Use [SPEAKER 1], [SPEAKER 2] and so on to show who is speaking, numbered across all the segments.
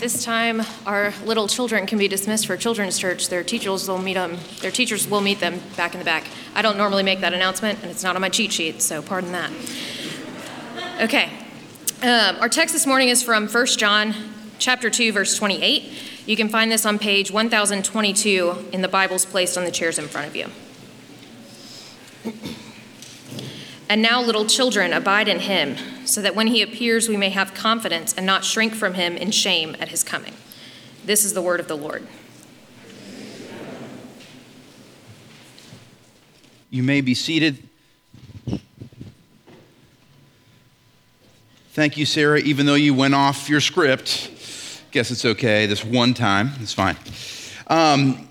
[SPEAKER 1] this time our little children can be dismissed for children's church. Their teachers will meet them. Their teachers will meet them back in the back. I don't normally make that announcement, and it's not on my cheat sheet, so pardon that. Okay, um, our text this morning is from 1 John chapter 2, verse 28. You can find this on page 1022 in the Bibles placed on the chairs in front of you. And now, little children, abide in him, so that when he appears, we may have confidence and not shrink from him in shame at his coming. This is the word of the Lord.
[SPEAKER 2] You may be seated. Thank you, Sarah. Even though you went off your script, guess it's okay. This one time, it's fine. Um,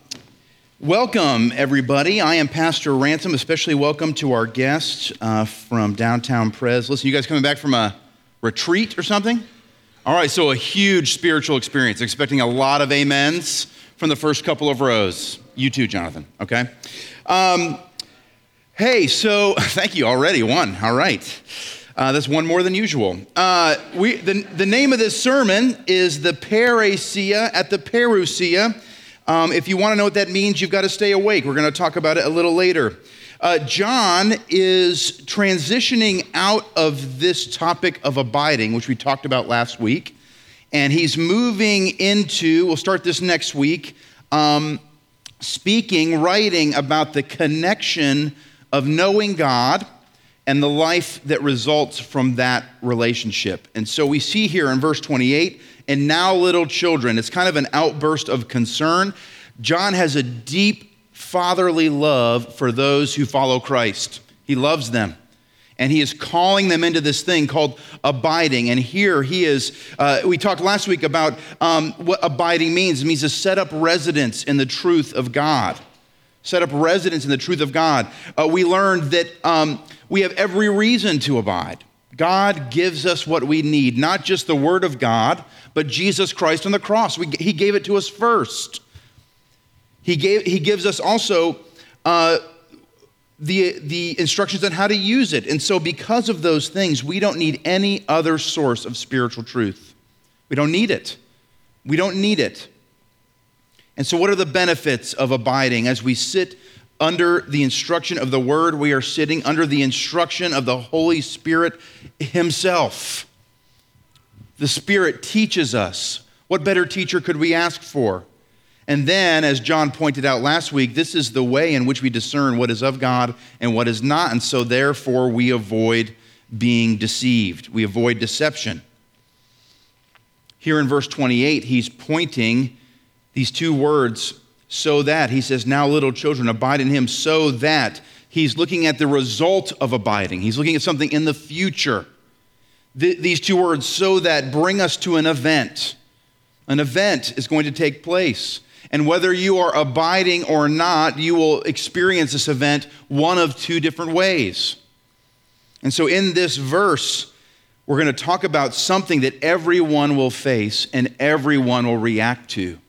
[SPEAKER 2] Welcome, everybody. I am Pastor Ransom. Especially welcome to our guests uh, from downtown Pres. Listen, you guys coming back from a retreat or something? All right, so a huge spiritual experience. Expecting a lot of amens from the first couple of rows. You too, Jonathan, okay? Um, hey, so thank you already. One. All right. Uh, that's one more than usual. Uh, we, the, the name of this sermon is the Parrhesia at the Parousia um, if you want to know what that means, you've got to stay awake. We're going to talk about it a little later. Uh, John is transitioning out of this topic of abiding, which we talked about last week, and he's moving into, we'll start this next week, um, speaking, writing about the connection of knowing God and the life that results from that relationship. And so we see here in verse 28 and now little children. It's kind of an outburst of concern. John has a deep fatherly love for those who follow Christ, he loves them. And he is calling them into this thing called abiding. And here he is. Uh, we talked last week about um, what abiding means. It means to set up residence in the truth of God. Set up residence in the truth of God. Uh, we learned that um, we have every reason to abide. God gives us what we need, not just the Word of God, but Jesus Christ on the cross. We, he gave it to us first. He, gave, he gives us also uh, the, the instructions on how to use it. And so, because of those things, we don't need any other source of spiritual truth. We don't need it. We don't need it. And so, what are the benefits of abiding as we sit under the instruction of the Word? We are sitting under the instruction of the Holy Spirit Himself. The Spirit teaches us. What better teacher could we ask for? And then, as John pointed out last week, this is the way in which we discern what is of God and what is not. And so, therefore, we avoid being deceived, we avoid deception. Here in verse 28, he's pointing these two words, so that. He says, Now, little children, abide in him, so that. He's looking at the result of abiding, he's looking at something in the future th- these two words, so that, bring us to an event. An event is going to take place. And whether you are abiding or not, you will experience this event one of two different ways. And so, in this verse, we're going to talk about something that everyone will face and everyone will react to.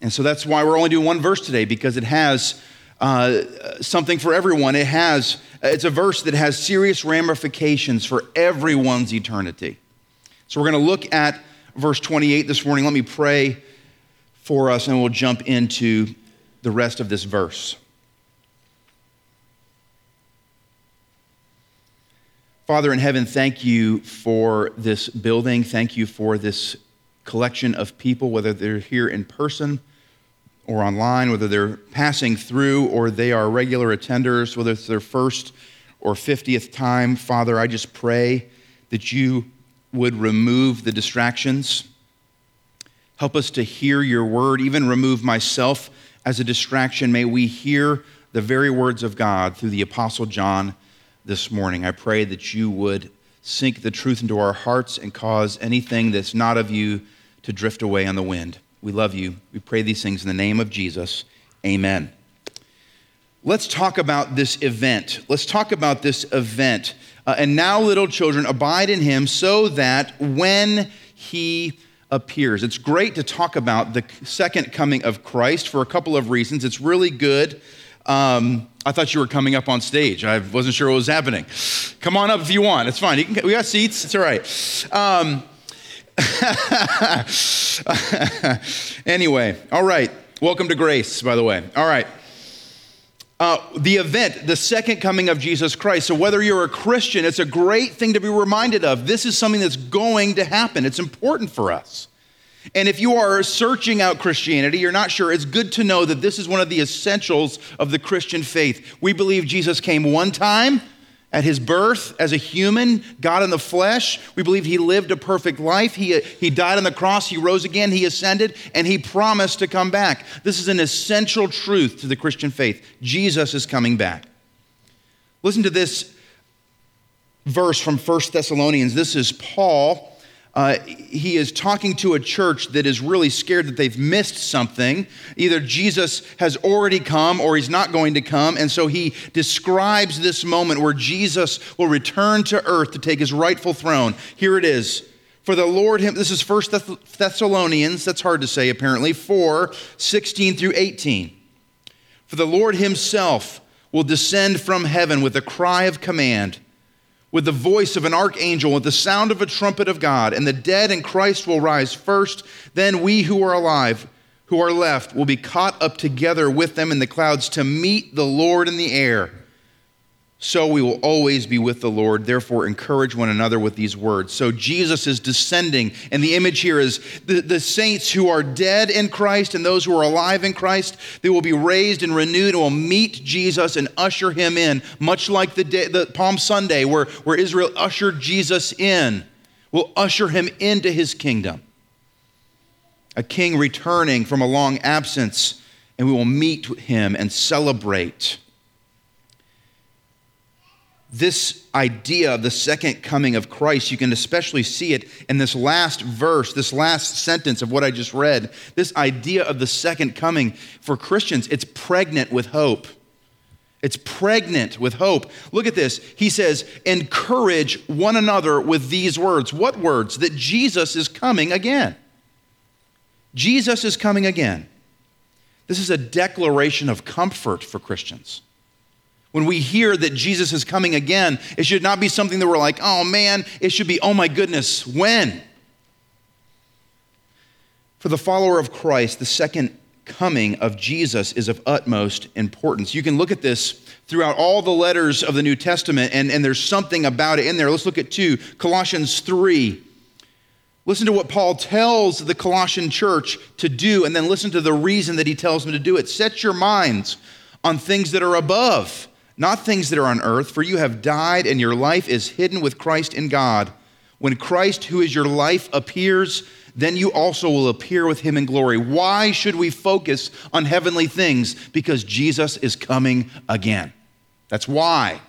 [SPEAKER 2] And so that's why we're only doing one verse today, because it has uh, something for everyone. It has, it's a verse that has serious ramifications for everyone's eternity. So we're going to look at verse 28 this morning. Let me pray for us, and we'll jump into the rest of this verse. Father in heaven, thank you for this building. Thank you for this collection of people, whether they're here in person or online, whether they're passing through or they are regular attenders, whether it's their first or 50th time, Father, I just pray that you would remove the distractions. Help us to hear your word, even remove myself as a distraction. May we hear the very words of God through the Apostle John this morning. I pray that you would sink the truth into our hearts and cause anything that's not of you to drift away on the wind. We love you. We pray these things in the name of Jesus. Amen. Let's talk about this event. Let's talk about this event. Uh, and now, little children, abide in him so that when he appears. It's great to talk about the second coming of Christ for a couple of reasons. It's really good. Um, I thought you were coming up on stage. I wasn't sure what was happening. Come on up if you want. It's fine. Can, we got seats. It's all right. Um, anyway, all right. Welcome to Grace, by the way. All right. Uh, the event, the second coming of Jesus Christ. So, whether you're a Christian, it's a great thing to be reminded of. This is something that's going to happen, it's important for us. And if you are searching out Christianity, you're not sure, it's good to know that this is one of the essentials of the Christian faith. We believe Jesus came one time at his birth as a human, God in the flesh. We believe he lived a perfect life. He, he died on the cross, he rose again, he ascended, and he promised to come back. This is an essential truth to the Christian faith. Jesus is coming back. Listen to this verse from 1 Thessalonians. This is Paul uh, he is talking to a church that is really scared that they've missed something. Either Jesus has already come or he's not going to come. And so he describes this moment where Jesus will return to earth to take his rightful throne. Here it is. For the Lord, him, this is First Thessalonians, that's hard to say apparently, 4 16 through 18. For the Lord himself will descend from heaven with a cry of command with the voice of an archangel, with the sound of a trumpet of God, and the dead in Christ will rise first. Then we who are alive, who are left, will be caught up together with them in the clouds to meet the Lord in the air so we will always be with the Lord. Therefore, encourage one another with these words. So Jesus is descending, and the image here is the, the saints who are dead in Christ and those who are alive in Christ. They will be raised and renewed and will meet Jesus and usher him in, much like the, day, the Palm Sunday where, where Israel ushered Jesus in. Will usher him into his kingdom. A king returning from a long absence, and we will meet him and celebrate this idea of the second coming of Christ, you can especially see it in this last verse, this last sentence of what I just read. This idea of the second coming for Christians, it's pregnant with hope. It's pregnant with hope. Look at this. He says, encourage one another with these words. What words? That Jesus is coming again. Jesus is coming again. This is a declaration of comfort for Christians. When we hear that Jesus is coming again, it should not be something that we're like, oh man, it should be, oh my goodness, when? For the follower of Christ, the second coming of Jesus is of utmost importance. You can look at this throughout all the letters of the New Testament, and, and there's something about it in there. Let's look at two Colossians 3. Listen to what Paul tells the Colossian church to do, and then listen to the reason that he tells them to do it. Set your minds on things that are above not things that are on earth, for you have died and your life is hidden with Christ in God. When Christ, who is your life, appears, then you also will appear with him in glory. Why should we focus on heavenly things? Because Jesus is coming again. That's why.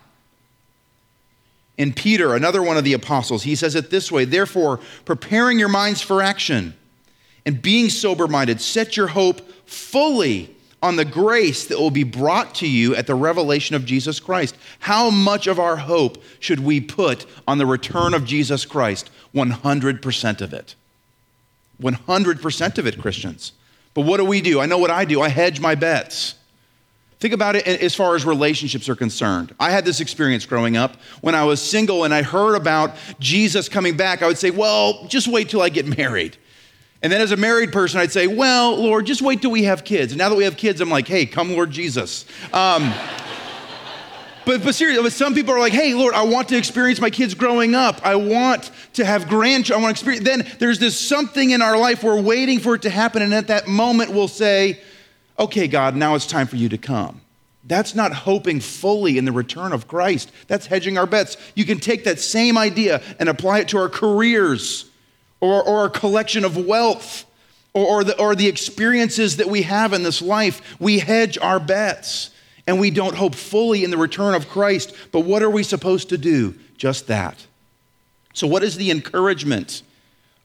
[SPEAKER 2] In Peter, another one of the apostles, he says it this way Therefore, preparing your minds for action and being sober minded, set your hope fully on the grace that will be brought to you at the revelation of Jesus Christ. How much of our hope should we put on the return of Jesus Christ? 100% of it. 100% of it, Christians. But what do we do? I know what I do. I hedge my bets. Think about it as far as relationships are concerned. I had this experience growing up when I was single and I heard about Jesus coming back. I would say, well, just wait till I get married. And then as a married person, I'd say, well, Lord, just wait till we have kids. And now that we have kids, I'm like, hey, come, Lord Jesus. Um, but, but seriously, but some people are like, hey, Lord, I want to experience my kids growing up. I want to have grandchildren. I want to experience. Then there's this something in our life we're waiting for it to happen. And at that moment, we'll say, okay, God, now it's time for you to come. That's not hoping fully in the return of Christ. That's hedging our bets. You can take that same idea and apply it to our careers or, or a collection of wealth or, or, the, or the experiences that we have in this life. We hedge our bets and we don't hope fully in the return of Christ. But what are we supposed to do? Just that. So, what is the encouragement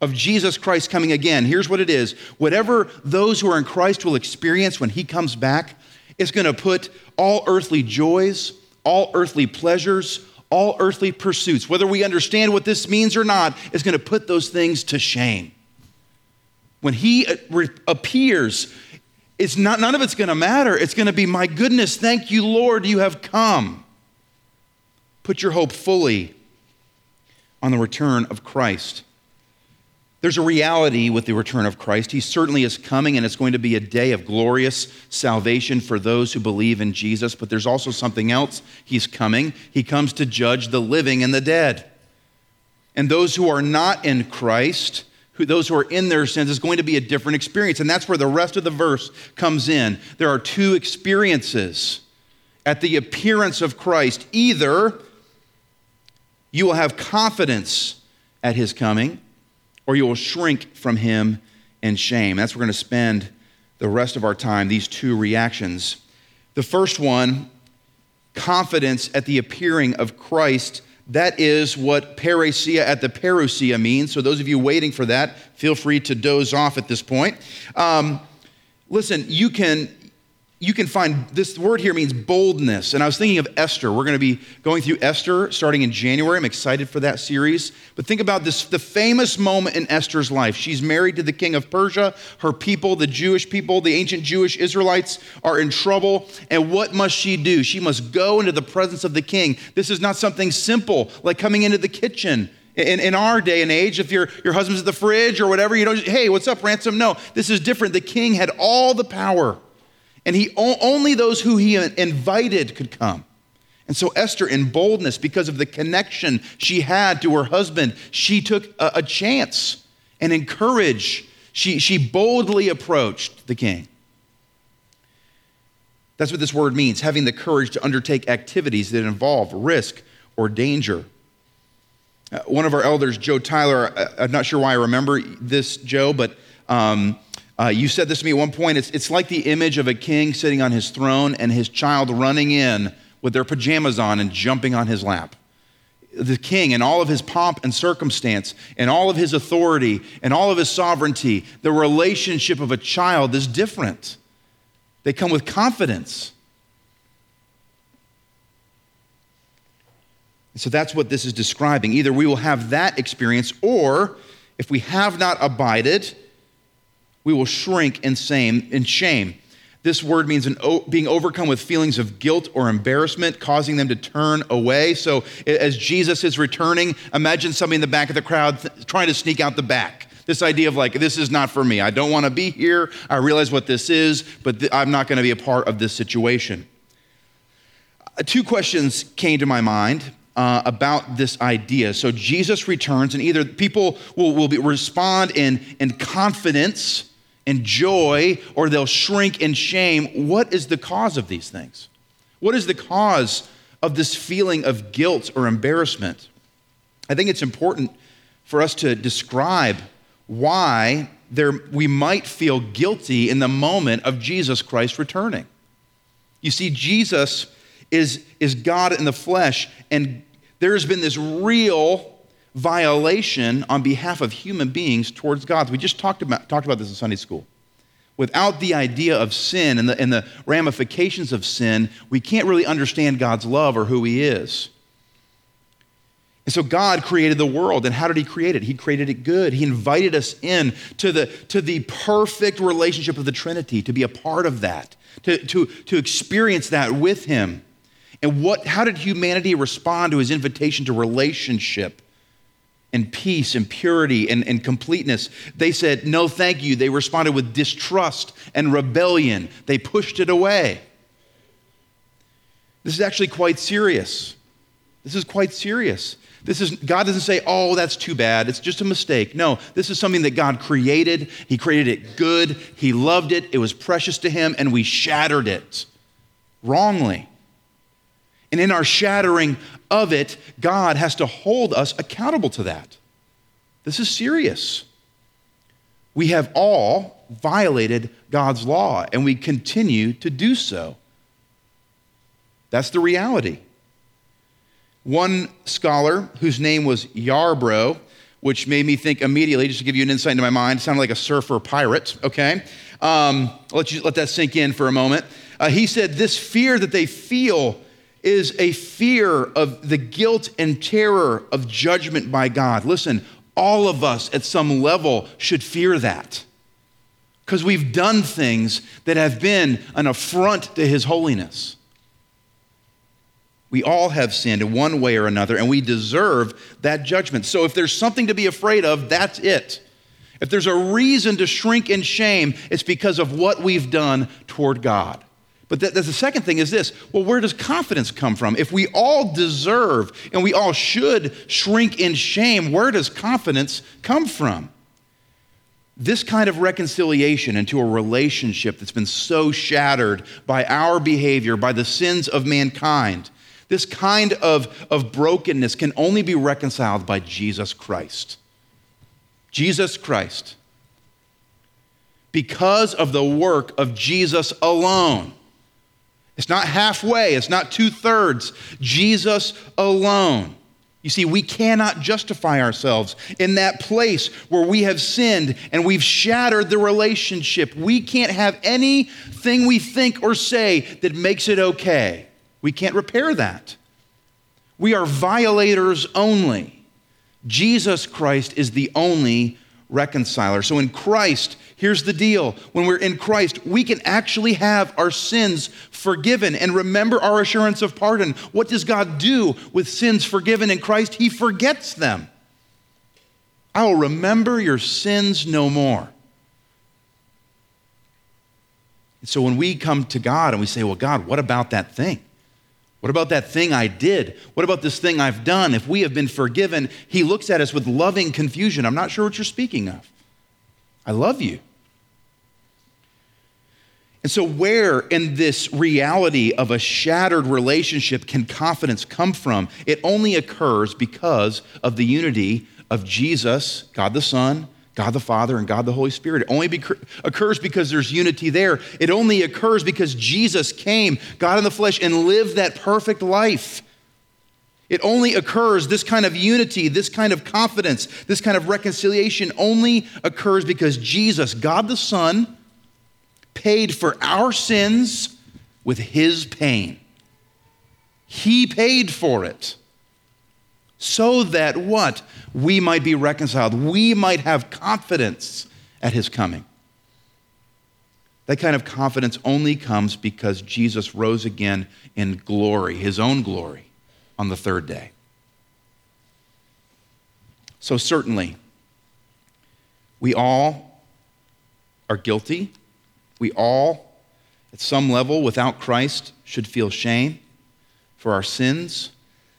[SPEAKER 2] of Jesus Christ coming again? Here's what it is whatever those who are in Christ will experience when he comes back, it's going to put all earthly joys, all earthly pleasures, all earthly pursuits, whether we understand what this means or not, is going to put those things to shame. When he uh, appears, it's not, none of it's going to matter. It's going to be, my goodness, thank you, Lord, you have come. Put your hope fully on the return of Christ. There's a reality with the return of Christ. He certainly is coming, and it's going to be a day of glorious salvation for those who believe in Jesus. But there's also something else. He's coming. He comes to judge the living and the dead. And those who are not in Christ, who, those who are in their sins, is going to be a different experience. And that's where the rest of the verse comes in. There are two experiences at the appearance of Christ. Either you will have confidence at his coming or you will shrink from him in shame. That's where we're going to spend the rest of our time, these two reactions. The first one, confidence at the appearing of Christ. That is what parrhesia at the parousia means. So, those of you waiting for that, feel free to doze off at this point. Um, listen, you can you can find this word here means boldness. And I was thinking of Esther. We're going to be going through Esther starting in January. I'm excited for that series. But think about this the famous moment in Esther's life. She's married to the king of Persia. Her people, the Jewish people, the ancient Jewish Israelites, are in trouble. And what must she do? She must go into the presence of the king. This is not something simple like coming into the kitchen. In, in our day and age, if your, your husband's at the fridge or whatever, you don't, hey, what's up, ransom? No, this is different. The king had all the power and he only those who he invited could come. And so Esther, in boldness, because of the connection she had to her husband, she took a, a chance and in courage, she, she boldly approached the king. That's what this word means having the courage to undertake activities that involve risk or danger. Uh, one of our elders, Joe Tyler, uh, I'm not sure why I remember this, Joe, but um, uh, you said this to me at one point. It's, it's like the image of a king sitting on his throne and his child running in with their pajamas on and jumping on his lap. The king, and all of his pomp and circumstance, and all of his authority, and all of his sovereignty, the relationship of a child is different. They come with confidence. So that's what this is describing. Either we will have that experience, or if we have not abided, we will shrink in shame. This word means an, being overcome with feelings of guilt or embarrassment, causing them to turn away. So, as Jesus is returning, imagine somebody in the back of the crowd th- trying to sneak out the back. This idea of like, this is not for me. I don't want to be here. I realize what this is, but th- I'm not going to be a part of this situation. Uh, two questions came to my mind uh, about this idea. So Jesus returns, and either people will, will be, respond in, in confidence and joy, or they'll shrink in shame. What is the cause of these things? What is the cause of this feeling of guilt or embarrassment? I think it's important for us to describe why there, we might feel guilty in the moment of Jesus Christ returning. You see, Jesus is, is God in the flesh, and there's been this real violation on behalf of human beings towards God. We just talked about, talked about this in Sunday school. Without the idea of sin and the, and the ramifications of sin, we can't really understand God's love or who He is. And so God created the world. And how did He create it? He created it good. He invited us in to the, to the perfect relationship of the Trinity, to be a part of that, to, to, to experience that with Him. And what, how did humanity respond to His invitation to relationship? And peace and purity and, and completeness. They said, no, thank you. They responded with distrust and rebellion. They pushed it away. This is actually quite serious. This is quite serious. This is God doesn't say, "Oh, that's too bad. It's just a mistake." No, this is something that God created. He created it good. He loved it. It was precious to him and we shattered it wrongly. And in our shattering of it, God has to hold us accountable to that. This is serious. We have all violated God's law, and we continue to do so. That's the reality. One scholar, whose name was Yarbrough, which made me think immediately, just to give you an insight into my mind, sounded like a surfer pirate, okay? Um, let, you, let that sink in for a moment. Uh, he said, This fear that they feel is a fear of the guilt and terror of judgment by God. Listen, all of us at some level should fear that because we've done things that have been an affront to His holiness. We all have sinned in one way or another, and we deserve that judgment. So if there's something to be afraid of, that's it. If there's a reason to shrink in shame, it's because of what we've done toward God. But the, the second thing is this well, where does confidence come from? If we all deserve and we all should shrink in shame, where does confidence come from? This kind of reconciliation into a relationship that's been so shattered by our behavior, by the sins of mankind, this kind of, of brokenness can only be reconciled by Jesus Christ. Jesus Christ. Because of the work of Jesus alone. It's not halfway, it's not two thirds. Jesus alone. You see, we cannot justify ourselves in that place where we have sinned and we've shattered the relationship. We can't have anything we think or say that makes it okay. We can't repair that. We are violators only. Jesus Christ is the only reconciler. So in Christ, here's the deal. When we're in Christ, we can actually have our sins forgiven and remember our assurance of pardon. What does God do with sins forgiven in Christ? He forgets them. I will remember your sins no more. And so when we come to God and we say, Well, God, what about that thing? What about that thing I did? What about this thing I've done? If we have been forgiven, he looks at us with loving confusion. I'm not sure what you're speaking of. I love you. And so, where in this reality of a shattered relationship can confidence come from? It only occurs because of the unity of Jesus, God the Son, God the Father and God the Holy Spirit. It only occurs because there's unity there. It only occurs because Jesus came, God in the flesh, and lived that perfect life. It only occurs, this kind of unity, this kind of confidence, this kind of reconciliation only occurs because Jesus, God the Son, paid for our sins with his pain. He paid for it so that what? We might be reconciled. We might have confidence at his coming. That kind of confidence only comes because Jesus rose again in glory, his own glory, on the third day. So, certainly, we all are guilty. We all, at some level, without Christ, should feel shame for our sins.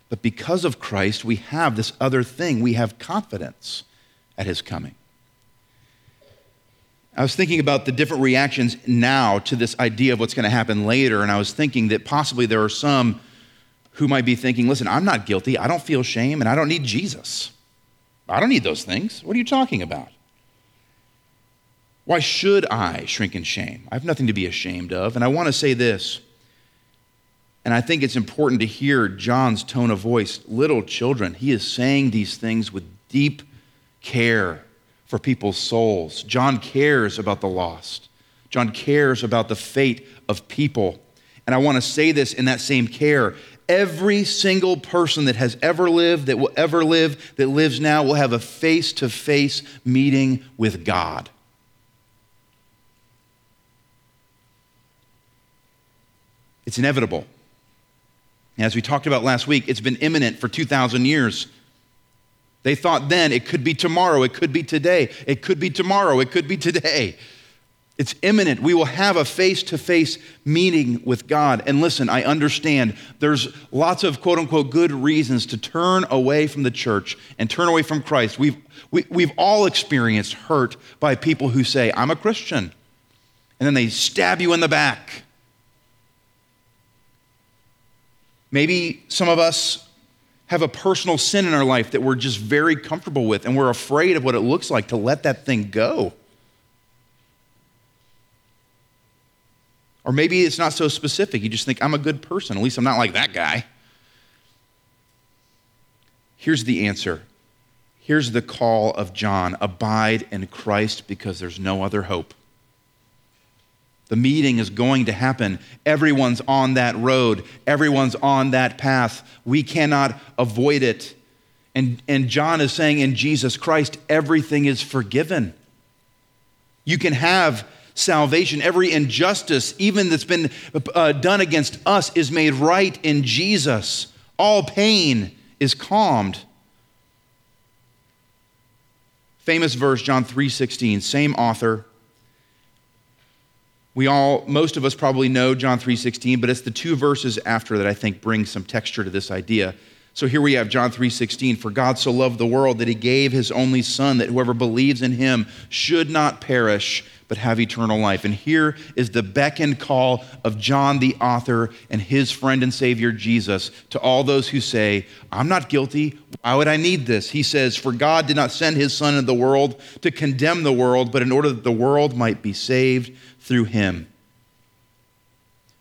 [SPEAKER 2] But because of Christ, we have this other thing. We have confidence at his coming. I was thinking about the different reactions now to this idea of what's going to happen later, and I was thinking that possibly there are some who might be thinking, listen, I'm not guilty. I don't feel shame, and I don't need Jesus. I don't need those things. What are you talking about? Why should I shrink in shame? I have nothing to be ashamed of. And I want to say this and I think it's important to hear John's tone of voice. Little children, he is saying these things with deep care for people's souls. John cares about the lost, John cares about the fate of people. And I want to say this in that same care. Every single person that has ever lived, that will ever live, that lives now, will have a face to face meeting with God. It's inevitable. As we talked about last week, it's been imminent for 2,000 years. They thought then it could be tomorrow, it could be today, it could be tomorrow, it could be today. It's imminent. We will have a face to face meeting with God. And listen, I understand there's lots of quote unquote good reasons to turn away from the church and turn away from Christ. We've, we, have we have all experienced hurt by people who say, I'm a Christian. And then they stab you in the back. Maybe some of us have a personal sin in our life that we're just very comfortable with and we're afraid of what it looks like to let that thing go. Or maybe it's not so specific. You just think, I'm a good person. At least I'm not like that guy. Here's the answer. Here's the call of John Abide in Christ because there's no other hope. The meeting is going to happen. Everyone's on that road, everyone's on that path. We cannot avoid it. And, and John is saying in Jesus Christ, everything is forgiven. You can have salvation. Every injustice, even that's been uh, done against us, is made right in Jesus. All pain is calmed. Famous verse, John 3:16, same author. We all, most of us probably know John 3:16, but it's the two verses after that I think bring some texture to this idea. So here we have John 3:16, for God so loved the world that he gave his only son that whoever believes in him should not perish but have eternal life. And here is the beck and call of John the author and his friend and savior Jesus to all those who say, I'm not guilty. Why would I need this? He says, For God did not send his son into the world to condemn the world, but in order that the world might be saved through him.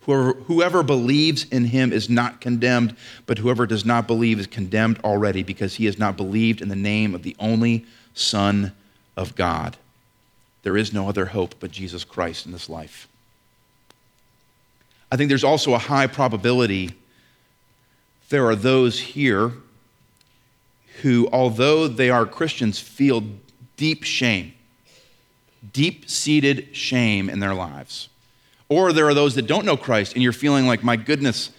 [SPEAKER 2] Whoever, whoever, believes in him is not condemned, but whoever does not believe is condemned already because he has not believed in the name of the only Son of God. There is no other hope but Jesus Christ in this life. I think there's also a high probability there are those here who, although they are Christians, feel deep shame deep seated shame in their lives. Or there are those that don't know Christ and you're feeling like, my goodness,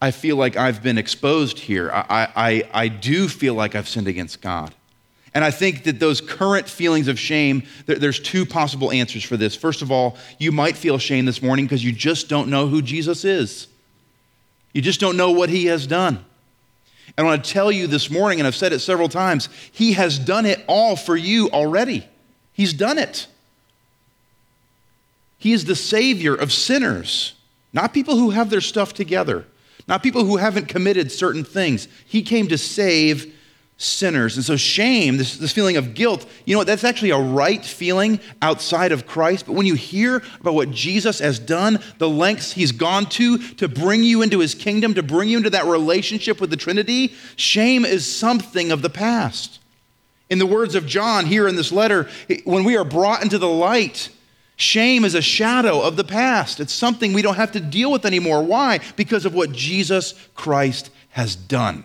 [SPEAKER 2] I feel like I've been exposed here. I, I, I do feel like I've sinned against God. And I think that those current feelings of shame, there's two possible answers for this. First of all, you might feel shame this morning because you just don't know who Jesus is. You just don't know what he has done. And I want to tell you this morning, and I've said it several times, he has done it all for you already. He's done it. He is the Savior of sinners, not people who have their stuff together, not people who haven't committed certain things. He came to save sinners. And so, shame, this, this feeling of guilt, you know what? That's actually a right feeling outside of Christ. But when you hear about what Jesus has done, the lengths he's gone to to bring you into his kingdom, to bring you into that relationship with the Trinity, shame is something of the past. In the words of John here in this letter, when we are brought into the light, Shame is a shadow of the past. It's something we don't have to deal with anymore. Why? Because of what Jesus Christ has done.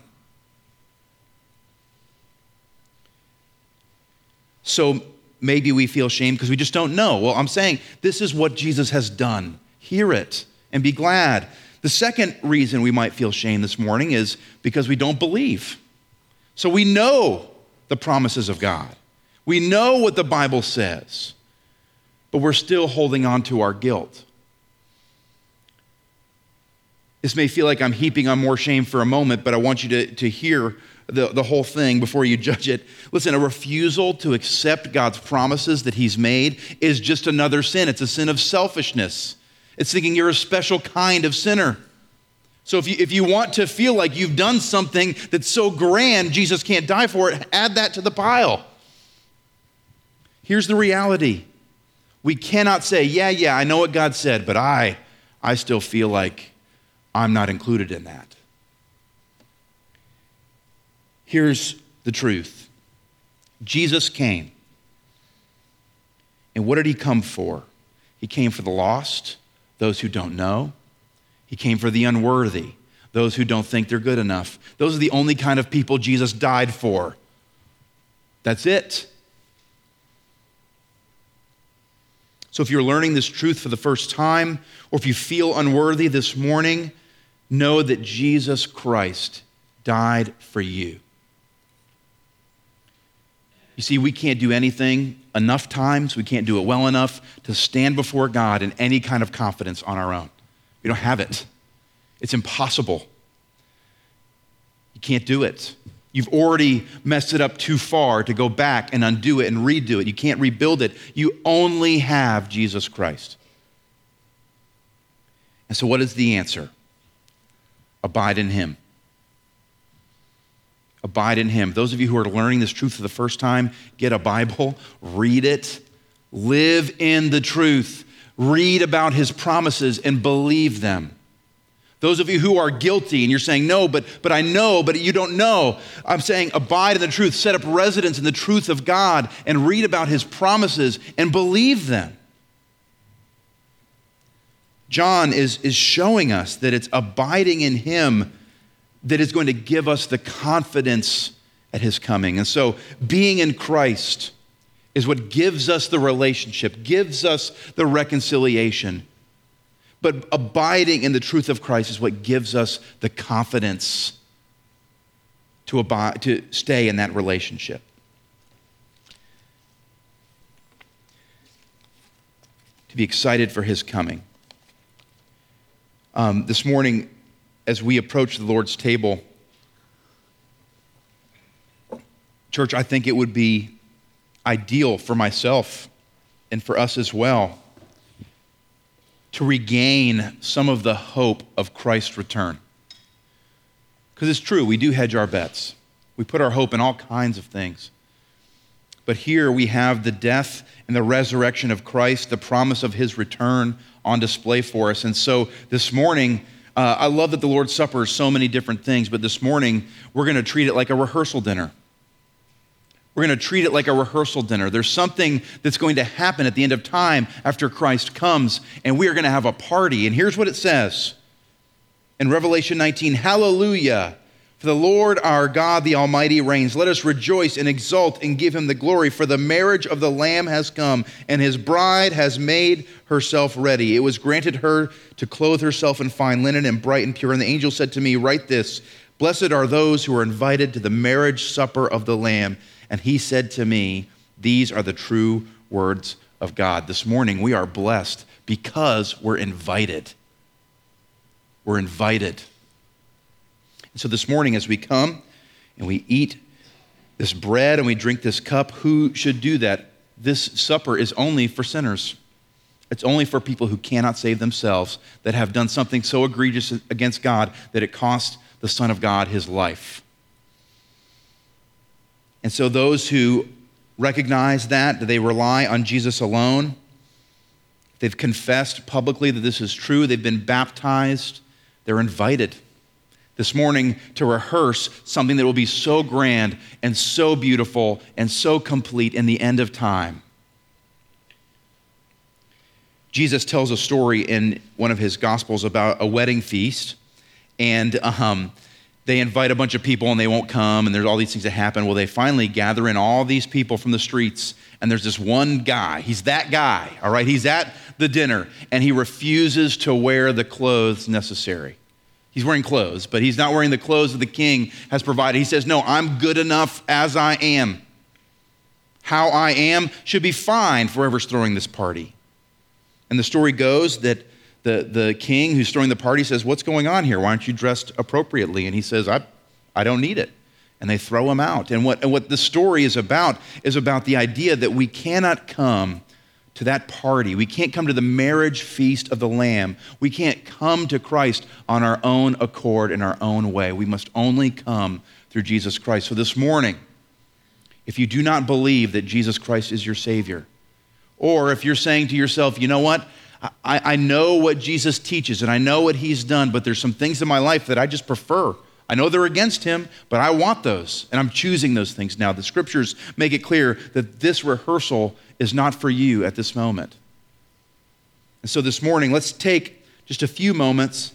[SPEAKER 2] So maybe we feel shame because we just don't know. Well, I'm saying this is what Jesus has done. Hear it and be glad. The second reason we might feel shame this morning is because we don't believe. So we know the promises of God, we know what the Bible says but we're still holding on to our guilt. This may feel like I'm heaping on more shame for a moment, but I want you to, to hear the, the whole thing before you judge it. Listen, a refusal to accept God's promises that He's made is just another sin. It's a sin of selfishness, it's thinking you're a special kind of sinner. So if you, if you want to feel like you've done something that's so grand, Jesus can't die for it, add that to the pile. Here's the reality we cannot say, yeah, yeah, I know what God said, but I, I still feel like I'm not included in that. Here's the truth Jesus came. And what did he come for? He came for the lost, those who don't know. He came for the unworthy, those who don't think they're good enough. Those are the only kind of people Jesus died for. That's it. So if you're learning this truth for the first time, or if you feel unworthy this morning, know that Jesus Christ died for you. You see, we can't do anything enough times, we can't do it well enough to stand before God in any kind of confidence on our own. We don't have it, it's impossible. You can't do it. You've already messed it up too far to go back and undo it and redo it. You can't rebuild it. You only have Jesus Christ. And so, what is the answer? Abide in Him. Abide in Him. Those of you who are learning this truth for the first time, get a Bible, read it, live in the truth, read about His promises, and believe them. Those of you who are guilty and you're saying, no, but, but I know, but you don't know. I'm saying, abide in the truth, set up residence in the truth of God, and read about his promises and believe them. John is, is showing us that it's abiding in him that is going to give us the confidence at his coming. And so, being in Christ is what gives us the relationship, gives us the reconciliation but abiding in the truth of Christ is what gives us the confidence to, abide, to stay in that relationship. To be excited for his coming. Um, this morning, as we approach the Lord's table, church, I think it would be ideal for myself and for us as well to regain some of the hope of Christ's return. Because it's true, we do hedge our bets. We put our hope in all kinds of things. But here we have the death and the resurrection of Christ, the promise of his return on display for us. And so this morning, uh, I love that the Lord's Supper is so many different things, but this morning we're going to treat it like a rehearsal dinner. We're going to treat it like a rehearsal dinner. There's something that's going to happen at the end of time after Christ comes, and we are going to have a party. And here's what it says in Revelation 19 Hallelujah! For the Lord our God, the Almighty, reigns. Let us rejoice and exult and give him the glory, for the marriage of the Lamb has come, and his bride has made herself ready. It was granted her to clothe herself in fine linen and bright and pure. And the angel said to me, Write this Blessed are those who are invited to the marriage supper of the Lamb. And he said to me, These are the true words of God. This morning we are blessed because we're invited. We're invited. And so this morning, as we come and we eat this bread and we drink this cup, who should do that? This supper is only for sinners. It's only for people who cannot save themselves, that have done something so egregious against God that it cost the Son of God his life. And so, those who recognize that, they rely on Jesus alone, they've confessed publicly that this is true, they've been baptized, they're invited this morning to rehearse something that will be so grand and so beautiful and so complete in the end of time. Jesus tells a story in one of his gospels about a wedding feast, and um, they invite a bunch of people and they won't come, and there's all these things that happen. Well, they finally gather in all these people from the streets, and there's this one guy. He's that guy, all right? He's at the dinner, and he refuses to wear the clothes necessary. He's wearing clothes, but he's not wearing the clothes that the king has provided. He says, No, I'm good enough as I am. How I am should be fine for whoever's throwing this party. And the story goes that the, the king who's throwing the party says, What's going on here? Why aren't you dressed appropriately? And he says, I, I don't need it. And they throw him out. And what, and what the story is about is about the idea that we cannot come to that party. We can't come to the marriage feast of the Lamb. We can't come to Christ on our own accord in our own way. We must only come through Jesus Christ. So this morning, if you do not believe that Jesus Christ is your Savior, or if you're saying to yourself, you know what? I, I know what Jesus teaches and I know what He's done, but there's some things in my life that I just prefer. I know they're against him, but I want those, and I'm choosing those things now. The scriptures make it clear that this rehearsal is not for you at this moment. And so this morning, let's take just a few moments.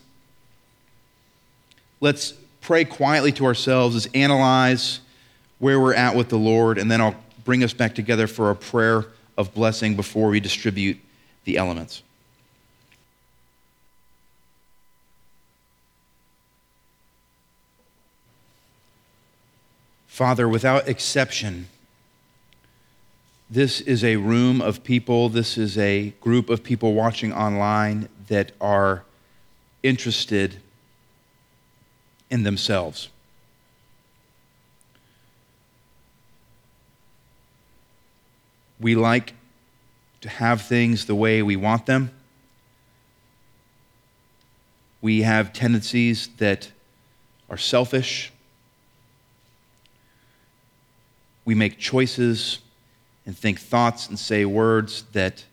[SPEAKER 2] Let's pray quietly to ourselves, let's analyze where we're at with the Lord, and then I'll bring us back together for a prayer of blessing before we distribute the elements. Father, without exception, this is a room of people, this is a group of people watching online that are interested in themselves. We like to have things the way we want them. We have tendencies that are selfish we make choices and think thoughts and say words that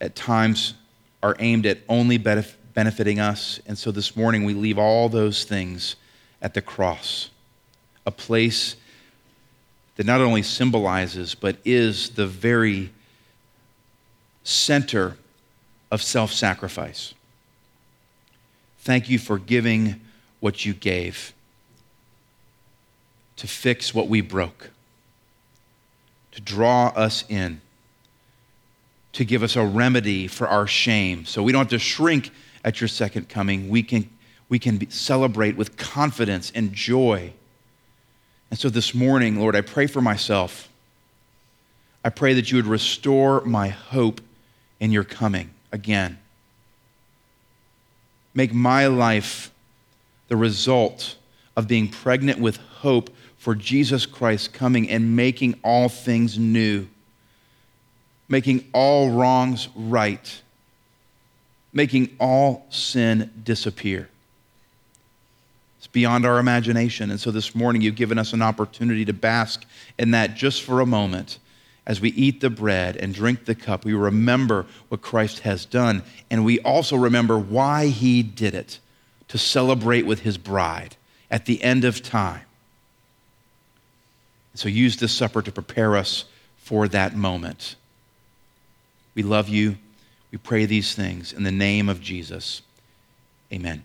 [SPEAKER 2] at times are aimed at only benefiting us. And so this morning we leave all those things at the cross, a place that not only symbolizes, but is the very center of self sacrifice. Thank you for giving what you gave to fix what we broke to draw us in, to give us a remedy for our shame. So we don't have to shrink at your second coming. We can, we can be, celebrate with confidence and joy. And so this morning, Lord, I pray for myself. I pray that you would restore my hope in you're coming again. Make my life the result of being pregnant with hope for Jesus Christ coming and making all things new, making all wrongs right, making all sin disappear. It's beyond our imagination. And so this morning, you've given us an opportunity to bask in that just for a moment. As we eat the bread and drink the cup, we remember what Christ has done. And we also remember why he did it to celebrate with his bride at the end of time. So use this supper to prepare us for that moment. We love you. We pray these things in the name of Jesus. Amen.